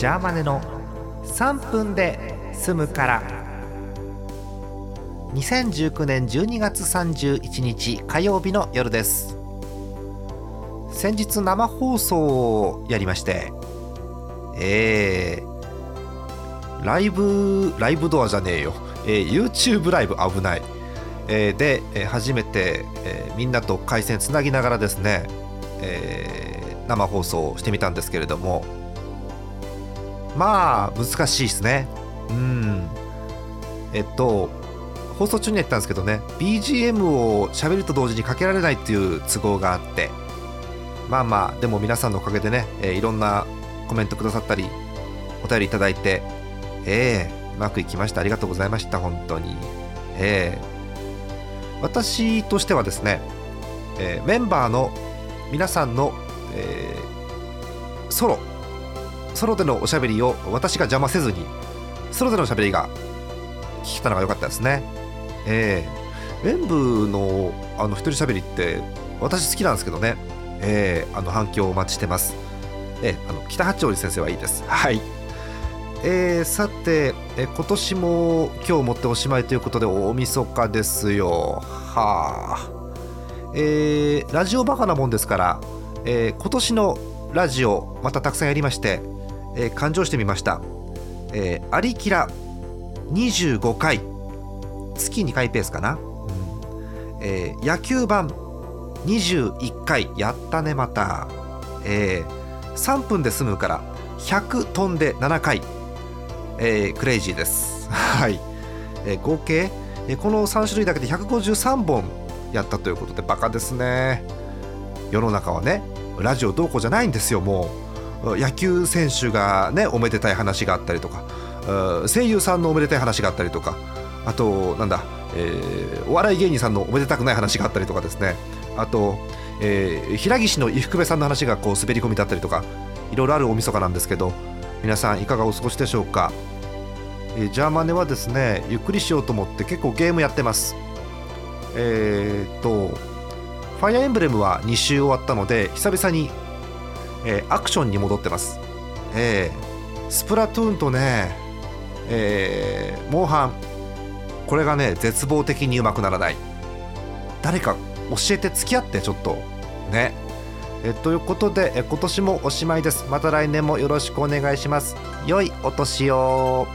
ジャーマネの3分で済むから。2019年12月31日火曜日の夜です。先日生放送をやりまして。えー、ライブライブドアじゃねえよ、えー、YouTube ライブ危ない、えー、で、えー、初めて、えー、みんなと回線つなぎながらですね、えー、生放送をしてみたんですけれども。まあ難しいですね。うん。えっと放送中にやったんですけどね BGM を喋ると同時にかけられないっていう都合があってまあまあでも皆さんのおかげでね、えー、いろんなコメントくださったりお便りいただいてええー、うまくいきました。ありがとうございました。本当に。ええー、私としてはですね、えー、メンバーの皆さんの、えー、ソロソロでのおしゃべりを私が邪魔せずにソロでのおしゃべりが聞けたのが良かったですね。ええ。ー、演舞のあの一人しゃべりって私好きなんですけどね。えー、あの反響をお待ちしてます。えあの北八王子先生はいいです。はい。えー、さて、え今年も今日もっておしまいということで大晦日ですよ。はあ。えー、ラジオバカなもんですから、えー、今年のラジオまたたくさんやりまして、えー、勘定してみました「えー、アリキラ25回。月2回ペースかな、うん。えー、野球版21回。やったねまた、えー、3分で済むから100飛んで7回、えー、クレイジーです。はい、えー、合計、えー、この3種類だけで153本やったということでバカですね。世の中はねラジオどうこうじゃないんですよもう。野球選手がねおめでたい話があったりとか声優さんのおめでたい話があったりとかあとなんだ、えー、お笑い芸人さんのおめでたくない話があったりとかですね。あとえー、平岸の伊福部さんの話がこう滑り込みだったりとかいろいろある大晦日なんですけど皆さんいかがお過ごしでしょうか、えー、ジャーマネはですねゆっくりしようと思って結構ゲームやってます。えー、っとファイアーエンブレムは2週終わったので久々に、えー、アクションに戻ってます。えー、スプラトゥーンとねえー、モンハンこれがね絶望的にうまくならない。誰か教えて付き合ってちょっと。ね。えということでえ今年もおしまいです。また来年もよろしくお願いします。良いお年を。